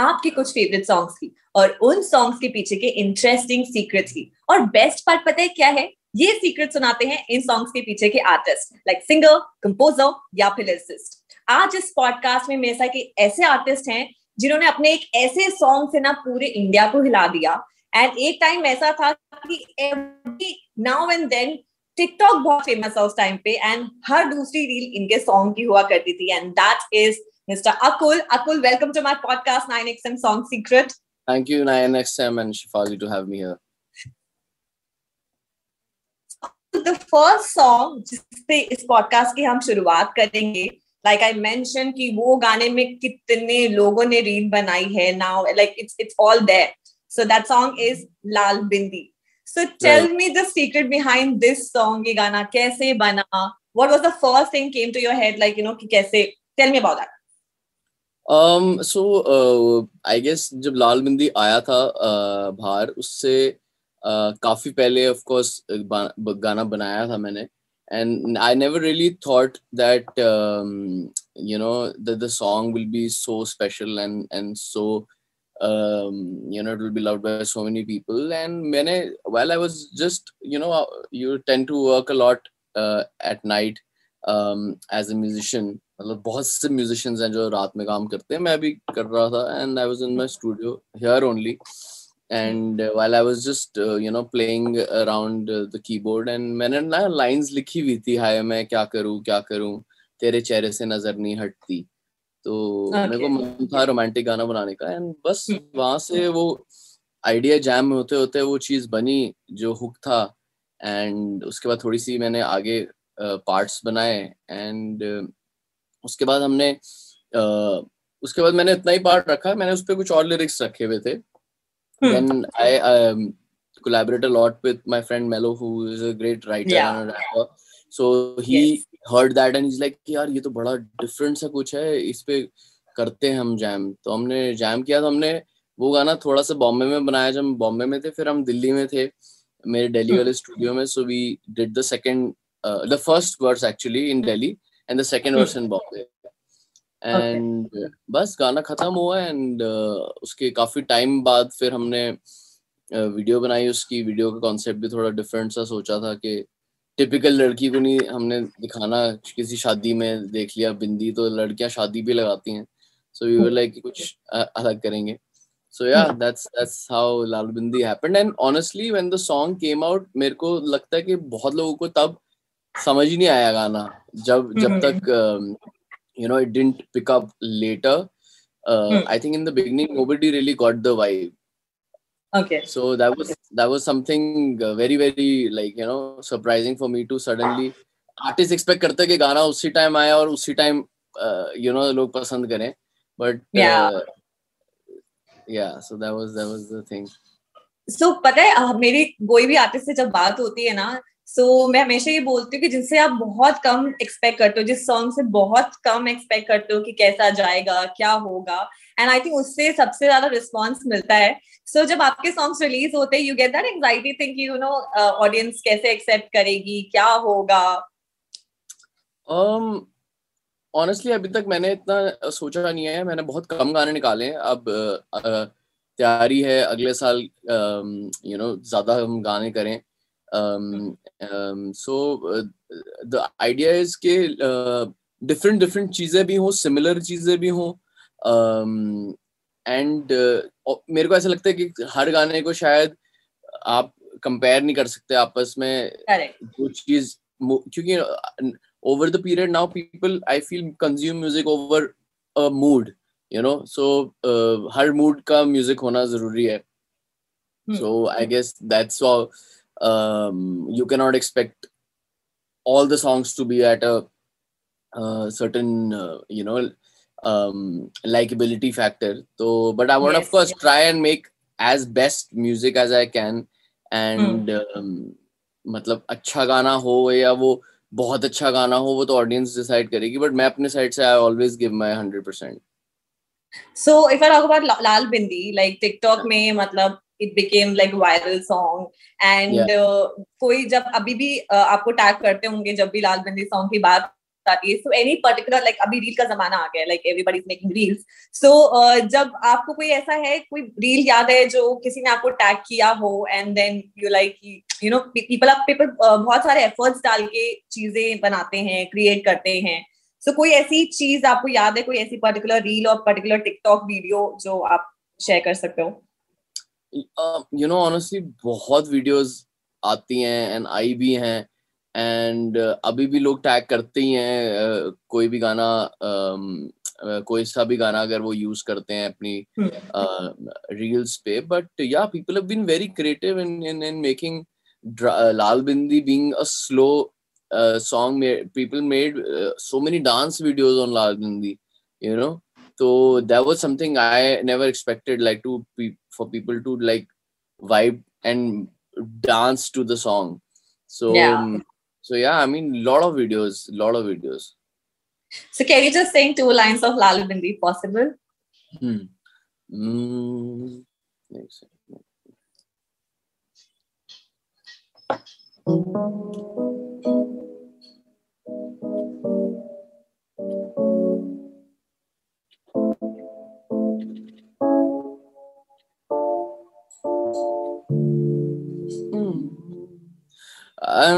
आपके कुछ favourite songs की और उन सॉन्ग्स के पीछे के इंटरेस्टिंग सीक्रेट्स की। और बेस्ट पार्ट पता है क्या है? ये सीक्रेट सुनाते हैं इन सॉन्ग्स के पीछे के आर्टिस्ट लाइक सिंगर कंपोजर या फिर लिरिसिस्ट आज इस पॉडकास्ट में मेरे साथ ऐसे आर्टिस्ट हैं जिन्होंने अपने एक ऐसे सॉन्ग से ना पूरे इंडिया को हिला दिया। एंड एक टाइम ऐसा था कि every now and then TikTok बहुत फ़ेमस था उस टाइम पे। एंड हर दूसरी रील इनके सॉन्ग की हुआ करती थी। And that is Mr. Akul. Akul, welcome to my podcast, 9XM Song Secret. Thank you, 9XM and Shifali, to have me here. The first song जिससे इस पॉडकास्ट की हम शुरुआत करेंगे लाइक आई मेंशन कि वो गाने में कितने लोगों ने रील बनाई है now like it's it's all there so that song is Lal Bindi so tell me the secret behind this song ये गाना कैसे बना what was the first thing came to your head like you know कि कैसे tell me about that um so uh, I guess जब लाल बिंदी आया था uh, बाहर उससे uh, काफी पहले of course गाना बनाया था मैंने and I never really thought that um, you know that the song will be so special and and so um, you know it will be loved by so many people and मैंने while I was just you know you tend to work a lot uh, at night um, as a musician मतलब बहुत से musicians हैं जो रात में काम करते हैं मैं भी कर रहा था and I was in my studio here only and while I was just you know playing around the keyboard and मैंने ना लाइंस लिखी हुई थी हाय मैं क्या करूँ क्या करूँ तेरे चेहरे से नज़र नहीं हटती तो okay. मेरे को मन था रोमांटिक गाना बनाने का एंड बस. वहाँ से वो आइडिया जैम होते होते वो चीज़ बनी जो हुक था एंड उसके बाद थोड़ी सी मैंने आगे पार्ट्स uh, बनाए एंड उसके बाद हमने आ, उसके बाद मैंने इतना ही पार्ट रखा मैंने उस पर कुछ और लिरिक्स रखे हुए थे। Then I collaborate a lot with my friend Mello who is a great writer yeah. and a rapper. So he yes. heard that and he's like यार ये तो बड़ा डिफरेंट सा कुछ है इस पे करते हैं हम जैम तो हमने जैम किया तो हमने वो गाना थोड़ा सा बॉम्बे में बनाया जब हम बॉम्बे में थे फिर हम दिल्ली में थे मेरे दिल्ली वाले स्टूडियो में। So we did the second the first verse actually in Delhi and the second verse in Bombay and बस गाना खत्म हुआ एंड uh, उसके काफ़ी टाइम बाद फिर हमने वीडियो uh, बनाई। उसकी वीडियो का कॉन्सेप्ट भी थोड़ा डिफरेंट सा सोचा था कि टिपिकल लड़की को नहीं हमने दिखाना। किसी शादी में देख लिया बिंदी तो लड़कियाँ शादी भी लगाती हैं। सो वी वर लाइक कुछ uh, अलग करेंगे। So yeah that's that's how lal bindi happened and honestly when the song came out मेरे को लगता है कि बहुत लोगों को तब समझ ही नहीं आया गाना जब जब तक know it didn't pick up later uh, i think in the beginning nobody really got the vibe okay so that was okay. that was something uh, very very like you know surprising for me to suddenly artists expect करते कि गाना उसी time आए और उसी time you know लोग पसंद करें but yeah uh, yeah so that was that was the thing so पता है मेरी कोई भी आर्टिस्ट से जब बात होती है ना सो so, मैं हमेशा ये बोलती हूँ कि जिनसे आप बहुत कम एक्सपेक्ट करते हो जिस सॉन्ग से बहुत कम एक्सपेक्ट करते हो कि कैसा जाएगा क्या होगा एंड आई थिंक उससे सबसे ज़्यादा रिस्पॉन्स मिलता है। सो so, जब आपके सॉन्ग्स रिलीज़ होते हैं you get that anxiety think you know audience कैसे एक्सेप्ट करेगी क्या होगा? Um ऑनेस्टली अभी तक मैंने इतना सोचा नहीं है। मैंने बहुत कम गाने निकाले हैं। अब तैयारी है। अगले साल यू नो ज़्यादा हम गाने करें। Um, um, so uh, the idea is कि डिफरेंट डिफरेंट चीज़ें भी हों सिमिलर चीज़ें भी हों एंड um, uh, मेरे को ऐसा लगता है कि हर गाने को शायद आप कंपेयर नहीं कर सकते आपस में जो चीज़ क्योंकि over the period now people I feel consume music over a mood you know so her mood का म्यूज़िक होना ज़रूरी है। So I guess that's um, you cannot expect all the songs to be at a uh, certain uh, you know um, likability factor. So, but I want, Yes, of course, yes. try and make as best music as I can. And Hmm. um, मतलब अच्छा गाना हो या वो बहुत अच्छा गाना हो वो तो ऑडियंस डिसाइड करेगी बट मैं अपने साइड से I always give my 100% So if I talk about La- Lal Bindi, like TikTok में मतलब it became like viral song. And uh, कोई जब अभी भी uh, आपको टैग करते होंगे जब भी लाल बिंदी सॉन्ग की बात आती है so any particular like अभी रील का जमाना आ गया like everybody is making reels. So uh, जब आपको कोई ऐसा है कोई रील याद है जो किसी ने आपको टैग किया हो and then you like you know people are people uh, बहुत सारे efforts डाल के चीज़ें बनाते हैं create करते हैं. सो so, कोई ऐसी चीज़ आपको याद है कोई ऐसी पर्टिकुलर रील और पर्टिकुलर टिकटॉक वीडियो जो आप शेयर कर सकते हो? यू नो ऑनेस्टली बहुत वीडियोस आती हैं एंड आई भी हैं एंड uh, अभी भी लोग टैग करते ही हैं uh, कोई भी गाना um, uh, कोई सा भी गाना अगर वो यूज़ करते हैं अपनी रील्स पे but yeah people have been very creative in in in making Lal Bindi being a slow people made uh, so many dance videos on Lal Bindi, you know. So that was something I never expected, like to be, for people to like vibe and dance to the song. So Yeah. um, so yeah, I mean, lot of videos, lot of videos. So can you just sing two lines of Lal Bindi possible? Hmm. Mm, next.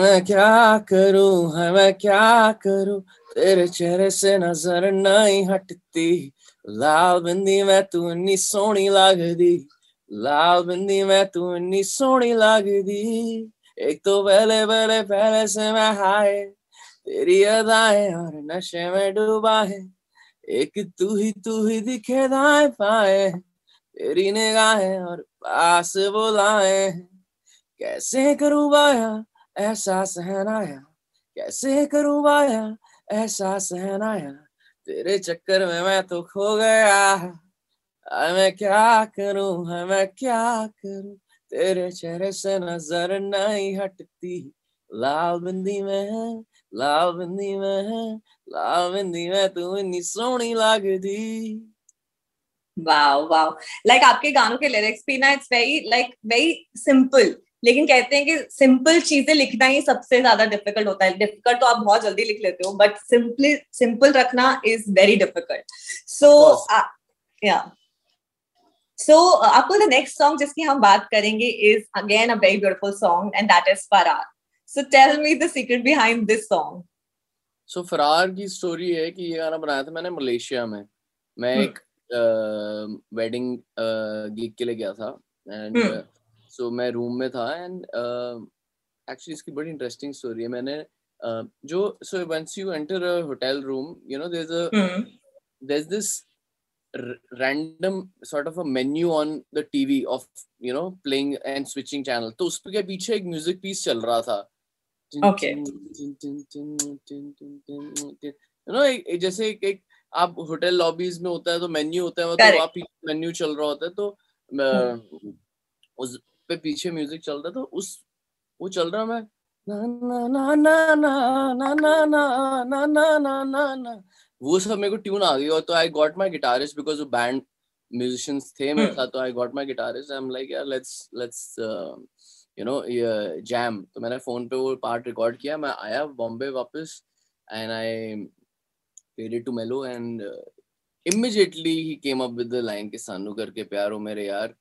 मैं क्या करूँ है मैं क्या करूँ? तेरे चेहरे से नज़र नहीं हटती। लाल बिंदी मैं तू इन्नी सोहनी लगदी। लाल बिंदी मैं तू इन्नी सोहनी लगदी। एक तो पहले पहले पहले से मैं हाय। तेरी अदाएँ और नशे में डूबा है। एक तू ही तू ही दिखे दाए पाए तेरी निगाहें और पास बुलाए कैसे करूँ बाया, ऐसा सहनाया, कैसे करूँ बाया, ऐसा सहनाया, तेरे चक्कर में मैं तो खो गया मैं क्या करूँ मैं क्या करूँ, तेरे चेहरे से नज़र नहीं हटती। लाल बिंदी में है लाल बिंदी में है तू सोहनी लगदी वाओ वाओ। लाइक आपके गानों के लिरिक्स भी ना it's very like very simple लेकिन कहते हैं कि सिंपल चीज़ें लिखना ही सबसे ज़्यादा डिफ़िकल्ट होता है। डिफ़िकल्ट तो आप बहुत जल्दी लिख लेते हो बट सिंपली सिंपल रखना is very difficult so yeah so आपको द नेक्स्ट सॉन्ग जिसकी हम बात करेंगे is again a very beautiful song and that is Faraar so tell me the secret behind this song so so, Faraar की story है कि ये गाना बनाया था मैंने मलेशिया में मैं एक वेडिंग गीत के लिए गया था एंड सो मैं रूम में था एंड एक्चुअली इसकी बड़ी इंटरेस्टिंग स्टोरी है मैंने जो so once you enter a hotel room you know there is a there is this random sort of a menu on the TV of you know playing and switching channel. तो उसके पीछे एक music piece चल रहा था। okay. जैसे एक, एक आप होटल लॉबीज में होता है तो मेन्यू होता है तो आप मेन्यू चल रहा होता है तो उस पे पीछे म्यूज़िक चल रहा है तो उस वो चल रहा मैं वो सब मेरे को ट्यून आ गई और तो I got my guitarist because वो बैंड म्यूजिशियंस थे मेरे साथ तो I got my guitarist I am like यार let's let's you know jam तो मैंने फ़ोन पे वो पार्ट रिकॉर्ड किया मैं आया बॉम्बे वापस and I paid it to Mellow and immediately he came up with the line के सानू करके प्यार हो मेरे यार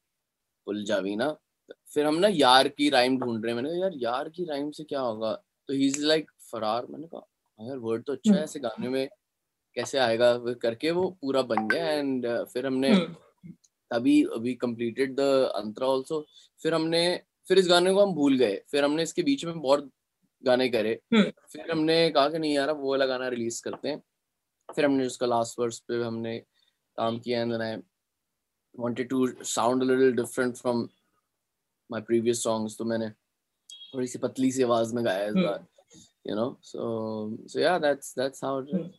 पुल जावी ना फिर हम ना यार की राइम ढूंढ रहे हैं। मैंने यार यार की राइम से क्या होगा? तो ही इज़ लाइक फरार. मैंने कहा "हाँ यार वर्ड तो अच्छा है ऐसे गाने में कैसे आएगा? करके वो पूरा बन गया एंड फिर हमने तभी अभी कंप्लीटेड द अंतरा आल्सो फिर हमने फिर इस गाने को हम भूल गए फिर हमने इसके बीच में बहुत गाने करे हम्म। फिर हमने कहा कि नहीं यार वो वाला गाना रिलीज़ करते हैं फिर हमने उसका लास्ट वर्स पे हमने काम किया and I wanted to sound a little different from my previous songs तो मैंने थोड़ी सी पतली सी आवाज़ में गाया इस हम्म। बार you no so so yeah that's that's how it.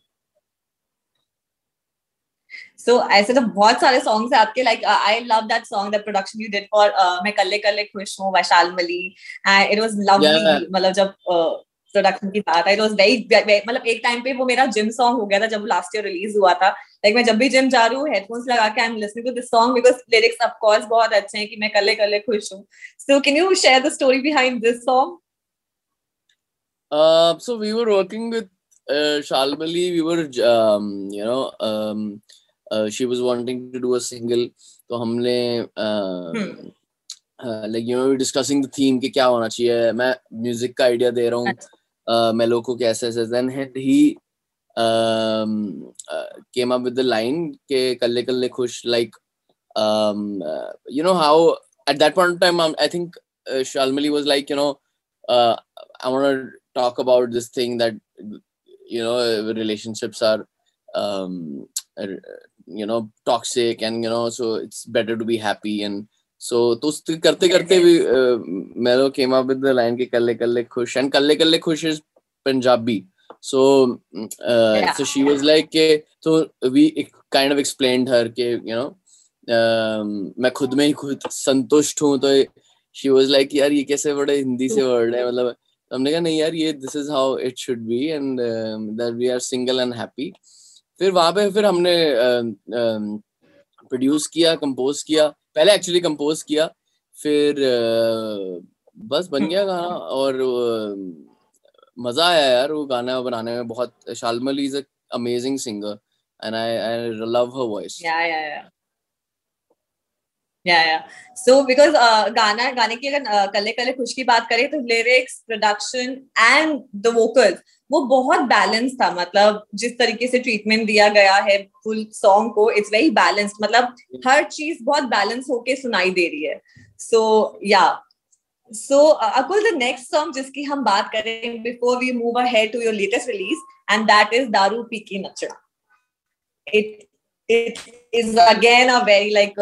सो ऐसे तो बहुत सारे सॉन्ग्स है आपके like I love that song the production you did for मैं कल्ले कल्ले खुश हूँ वैशाल मली। एंड इट वाज लवली मतलब जब प्रोडक्शन uh, की बात है इट वाज वेरी मतलब एक टाइम पे वो मेरा जिम सॉन्ग हो गया था जब लास्ट ईयर रिलीज़ हुआ था। लाइक मैं जब भी जिम जा रही हूँ हेडफोन्स लगा के I am listening to this song because lyrics of course बहुत अच्छे हैं कि मैं कल्ले कल्ले खुश हूँ। So can you share the story behind this song Uh, so we were working with uh, Shalmali. We were, um, you know, um, uh, she was wanting to do a single. तो हमने like you know discussing the theme कि क्या होना चाहिए मैं music का idea दे रहा हूँ मेलो को कैसे ऐसे then he came up with the line के कल्ले कल्ले खुश like you know how at that point in time um, I think uh, Shalmali was like you know uh, I want to talk about this thing that you know relationships are um, you know toxic and you know so it's better to be happy and so तो करते करते भी मेलो came up with the line कि कल्ले कल्ले खुश and कल्ले कल्ले खुश is Punjabi so uh, yeah. so she was like के so we kind of explained her कि you know um, मैं खुद में ही खुद संतुष्ट हूँ तो she was like यार ये कैसे बड़े हिंदी से वर्ड है मतलब हमने कहा नहीं यार ये this is how it should be and that we are single and happy फिर वहाँ पे फिर हमने प्रोड्यूस किया कंपोज किया, पहले एक्चुअली कंपोज किया, फिर बस बन गया गाना और मज़ा आया यार वो गाना बनाने में बहुत। Shalmali is amazing singer and I I love her voice yeah yeah so because गाना, गाने की अगर कले कले खुश की बात करें तो lyrics production and the vocals वो बहुत बैलेंस था मतलब जिस तरीके से ट्रीटमेंट दिया गया है फुल सॉन्ग को इट्स वेरी बैलेंस मतलब हर चीज़ बहुत बैलेंस होके सुनाई दे रही है। सो yeah so Akul the next song जिसकी हम बात करें before we move ahead to your latest release and that is दारू पी की नचड़ा it it is again a very like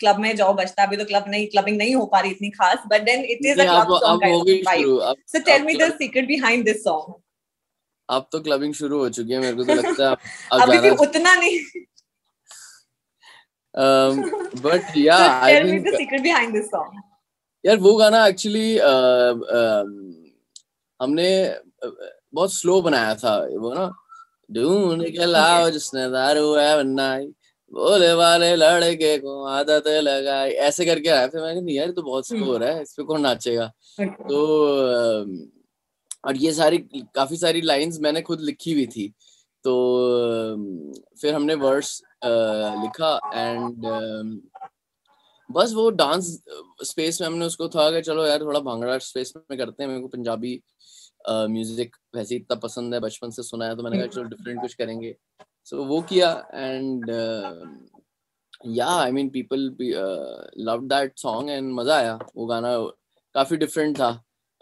club में जाओ बचता अभी तो क्लब नहीं क्लबिंग नहीं हो पा रही इतनी खास but then it is a club song so tell me the secret behind this song अब तो क्लबिंग शुरू हो चुकी है मेरे को तो लगता है अब अभी भी उतना नहीं। Um but yeah so i think the secret behind यार वो गाना एक्चुअली uh, uh, हमने बहुत स्लो बनाया था वो ना। ढूंढ के लाओ जिसने दारू है बनाई। बोले वाले लड़के को आदत लगाई। ऐसे करके आया फिर मैंने यार तो बहुत स्लो हो रहा है इस पे कौन नाचेगा? तो और ये सारी काफ़ी सारी लाइंस मैंने खुद लिखी हुई थी। तो फिर हमने वर्ड्स लिखा एंड बस वो डांस स्पेस में हमने उसको था कि चलो यार थोड़ा भांगड़ा स्पेस में करते हैं मेरे को पंजाबी म्यूज़िक वैसे इतना पसंद है बचपन से सुना है तो मैंने कहा चलो डिफरेंट कुछ करेंगे। सो so, वो किया and yeah I mean people love that song and मज़ा आया। वो गाना काफ़ी डिफरेंट था।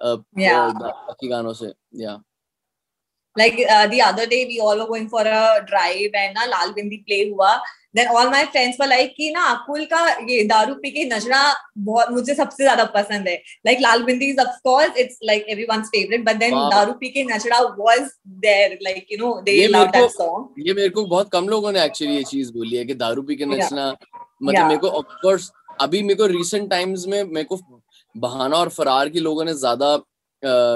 Uh, yeah. बाकी गानों से yeah like uh, the other day we all were going for a drive and na lal bindi play hua then all my friends were like कि ना अकुल का ये दारू पी के नचना बहुत मुझे सबसे ज़्यादा पसंद है like Lal bindi is of course it's like everyone's favorite but then wow. दारू पी के नचना was there like you know they love that song ये मेरे को बहुत कम लोगों ने एक्चुअली ये चीज़ बोली है कि दारू पी के नचना yeah. मतलब yeah. मेरे को ऑफ़ कोर्स अभी मेरे को रिसेंट टाइम्स में मेरे को बहाना और फरार की लोगों ने ज़्यादा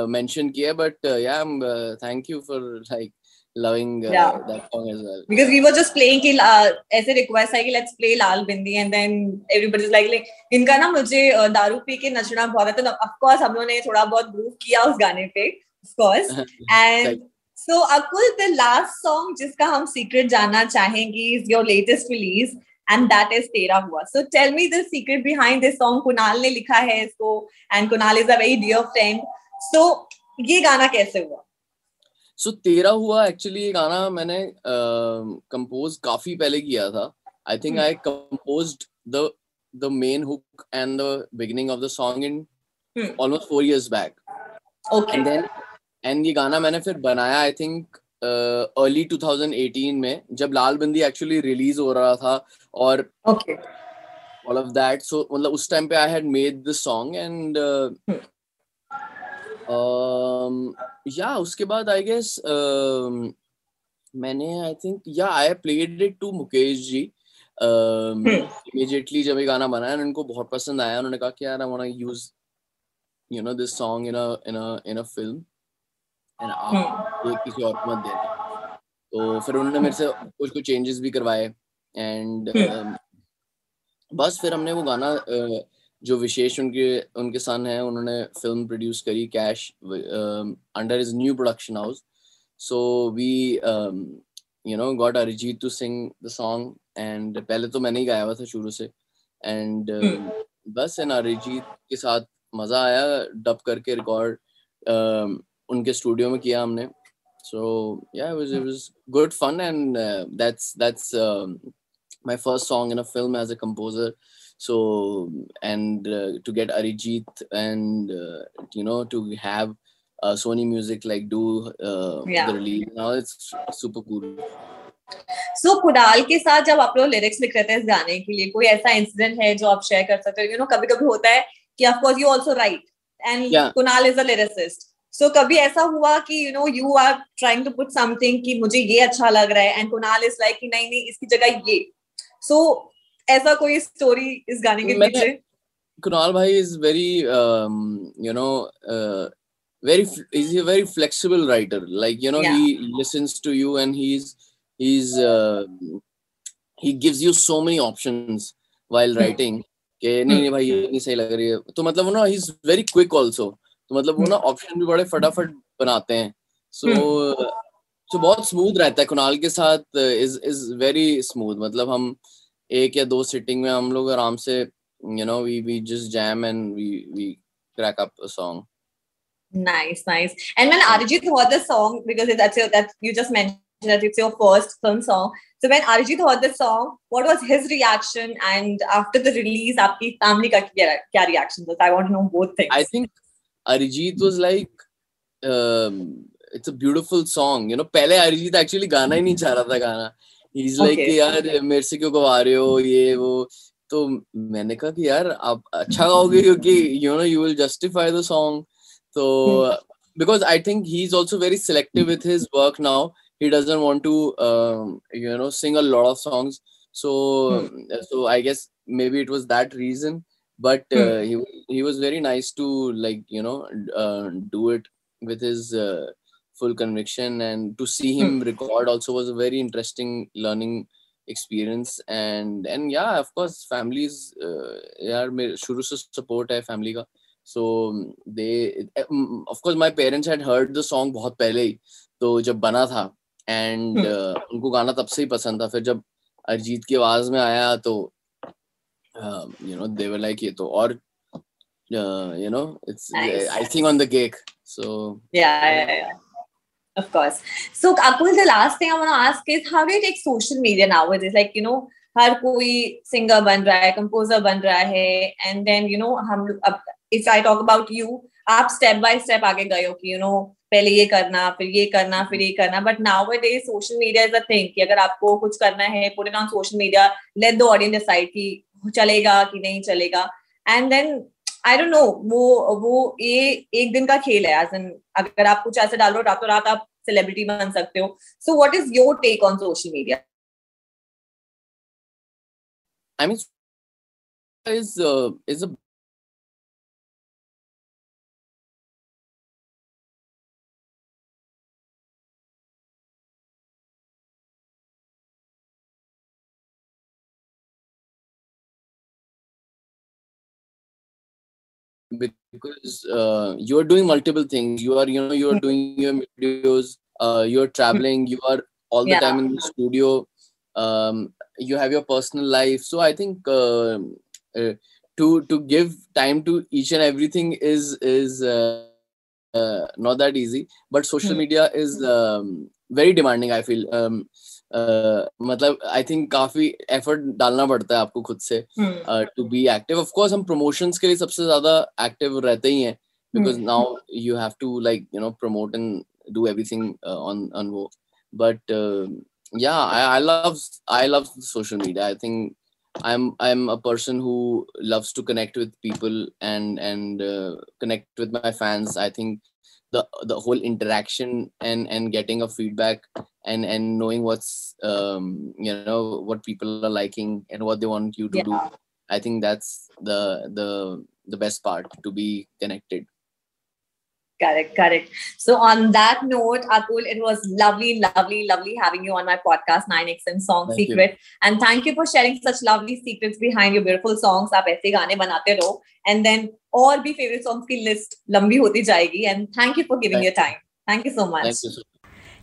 मेंशन uh, किया but yeah thank you for like loving that song as well because we were just playing कि ऐसे रिक्वेस्ट आई कि let's play Lal bindi and then everybody is like like इनका ना मुझे दारू पी के नचना बहुत है तो ऑफ़ कोर्स हम लोगों ने थोड़ा बहुत ग्रूव किया उस गाने pay off course and so Akul the last song जिसका हम सीक्रेट जानना चाहेंगे is your latest release and that is Tera Hua. So tell me the secret behind this song. Kunal ने लिखा है इसको and Kunal is a very dear friend. So ये गाना कैसे हुआ? So तेरा हुआ actually ये गाना मैंने कंपोज uh, काफ़ी पहले किया था. I think hmm. I composed the the main hook and the beginning of the song in hmm. almost four years back. Okay. And then and ये गाना मैंने फिर बनाया I think अर्ली uh, 2018 में जब लाल बंदी एक्चुअली रिलीज़ हो रहा था और ऑल ऑफ़ दैट सो मतलब उस टाइम पे I had made the song and yeah उसके बाद आई गेस मैंने I think yeah I played it to Mukesh ji immediately जब ये गाना बनाया उनको बहुत पसंद आया उन्होंने कहा कि यार I want to use you know this song in a in a in a film and आप ये किसी और को मत देना। तो फिर उन्होंने मेरे से कुछ कुछ चेंजेस भी करवाए एंड बस फिर हमने वो गाना जो विशेष उनके उनके सन है उन्होंने फ़िल्म प्रोड्यूस करी cash under his new production house so we you know got Arijit to sing the song and पहले तो मैंने ही गाया हुआ था शुरू से। एंड uh, बस एन अरिजीत के साथ मज़ा आया डब करके रिकॉर्ड उनके स्टूडियो में किया हमने। So yeah was it was good fun and that's that's my first song in a film as a composer so and to get Arijit and you know to have Sony music like do release now it's super cool so Kunal के साथ जब आप लोग lyrics लिख रहे थे गाने के लिए कोई ऐसा इंसिडेंट है जो आप शेयर कर सकते हो? यू नो कभी-कभी होता है कि of course you also write and Kunal is a lyricist so so, कभी ऐसा हुआ कि you know you are trying to put something कि मुझे ये अच्छा लग रहा है एंड कुणाल इज़ लाइक कि नहीं नहीं इसकी जगह ये सो so, ऐसा कोई स्टोरी इस गाने के पीछे is very, um, you know, uh, very. He's a very flexible writer. Like you know, Yeah. he listens to you and he's he's uh, he gives you so many options while Hmm. writing. कि नहीं नहीं भाई ये नहीं सही लग रही है तो मतलब ना ही इज़ वेरी क्विक ऑल्सो तो मतलब वो ना ऑप्शन भी बड़े फटाफट बनाते हैं सो so बहुत स्मूथ रहता है कुणाल के साथ इज़ इज़ वेरी स्मूथ मतलब हम एक या दो सिटिंग में हम लोग आराम से you know we we just jam and we we crack up a song Nice, nice. And when Arijit heard the song, because that's your, that you just mentioned that it's your first film song. So when Arijit heard the song, what was his reaction? And after the release, आपकी family का क्या क्या reaction was? I want to know both things. i think arijit was like um it's a beautiful song you know पहले arijit actually गाना ही नहीं चाह रहा था गाना he's like Okay. कि यार मेरे से क्यों गवा रहे हो ये वो तो मैंने कहा कि यार आप अच्छा गाओगे क्योंकि you know you will justify the song so because i think he's also very selective with his work now he doesn't want to um, you know sing a lot of songs so so i guess maybe it was that reason But uh, he he was very nice to like you know uh, do it with his uh, full conviction and to see him record also was a very interesting learning experience and and yeah of course families uh, मेरे शुरू से support है family का so they um, of course my parents had heard the song बहुत पहले ही तो जब बना था and uh, उनको गाना तब से ही पसंद था फिर जब अरिजीत की आवाज़ में आया तो um, you know they were like ये तो और uh, you know it's Nice. icing on the cake so yeah, yeah, yeah. Of course. So, Akul, the last thing I want to ask is how do you take social media nowadays? Like, you know, हर कोई singer बन रहा है composer बन रहा है and then you know हम लोग अब if I talk about you आप स्टेप बाय स्टेप आगे गए हो कि यू नो पहले ये करना फिर ये करना फिर ये करना but nowadays social media is a thing कि अगर आपको कुछ करना है put it on social media let the audience decide कि चलेगा कि नहीं चलेगा? And then I don't know वो वो ये एक दिन का खेल है एज एन अगर आप कुछ ऐसे डाल रहे हो रातों रात आप सेलिब्रिटी बन सकते हो। So what is your take on social media I mean uh, is a because uh, you are doing multiple things. You are you know you are doing your videos. Uh, you are traveling. You are all the Yeah. time in the studio. Um, you have your personal life. So I think uh, uh, to to give time to each and everything is is uh, uh, not that easy. But social Hmm. media is um, very demanding. I feel. Um, मतलब I think काफ़ी effort डालना पड़ता है आपको खुद से। To be active of course हम promotions के लिए सबसे ज़्यादा एक्टिव रहते ही हैं। Because now you have to like you know promote and do everything on on वो। But yeah I love I love social media I think I am I am a person who loves to connect with people and and connect with my fans I think the the whole interaction and and getting a feedback and and knowing what's um you know what people are liking and what they want you to do Yeah. i think that's the the the best part to be connected Correct, correct. So on that note, Atul, it was lovely, lovely, lovely having you on my podcast, 9XM Song Thank you. Secret. And thank you for sharing such lovely secrets behind your beautiful songs. आप ऐसे गाने बनाते रहो. And then और भी favorite songs की list लंबी होती जाएगी. And thank you for giving Thank your time. Thank you so much.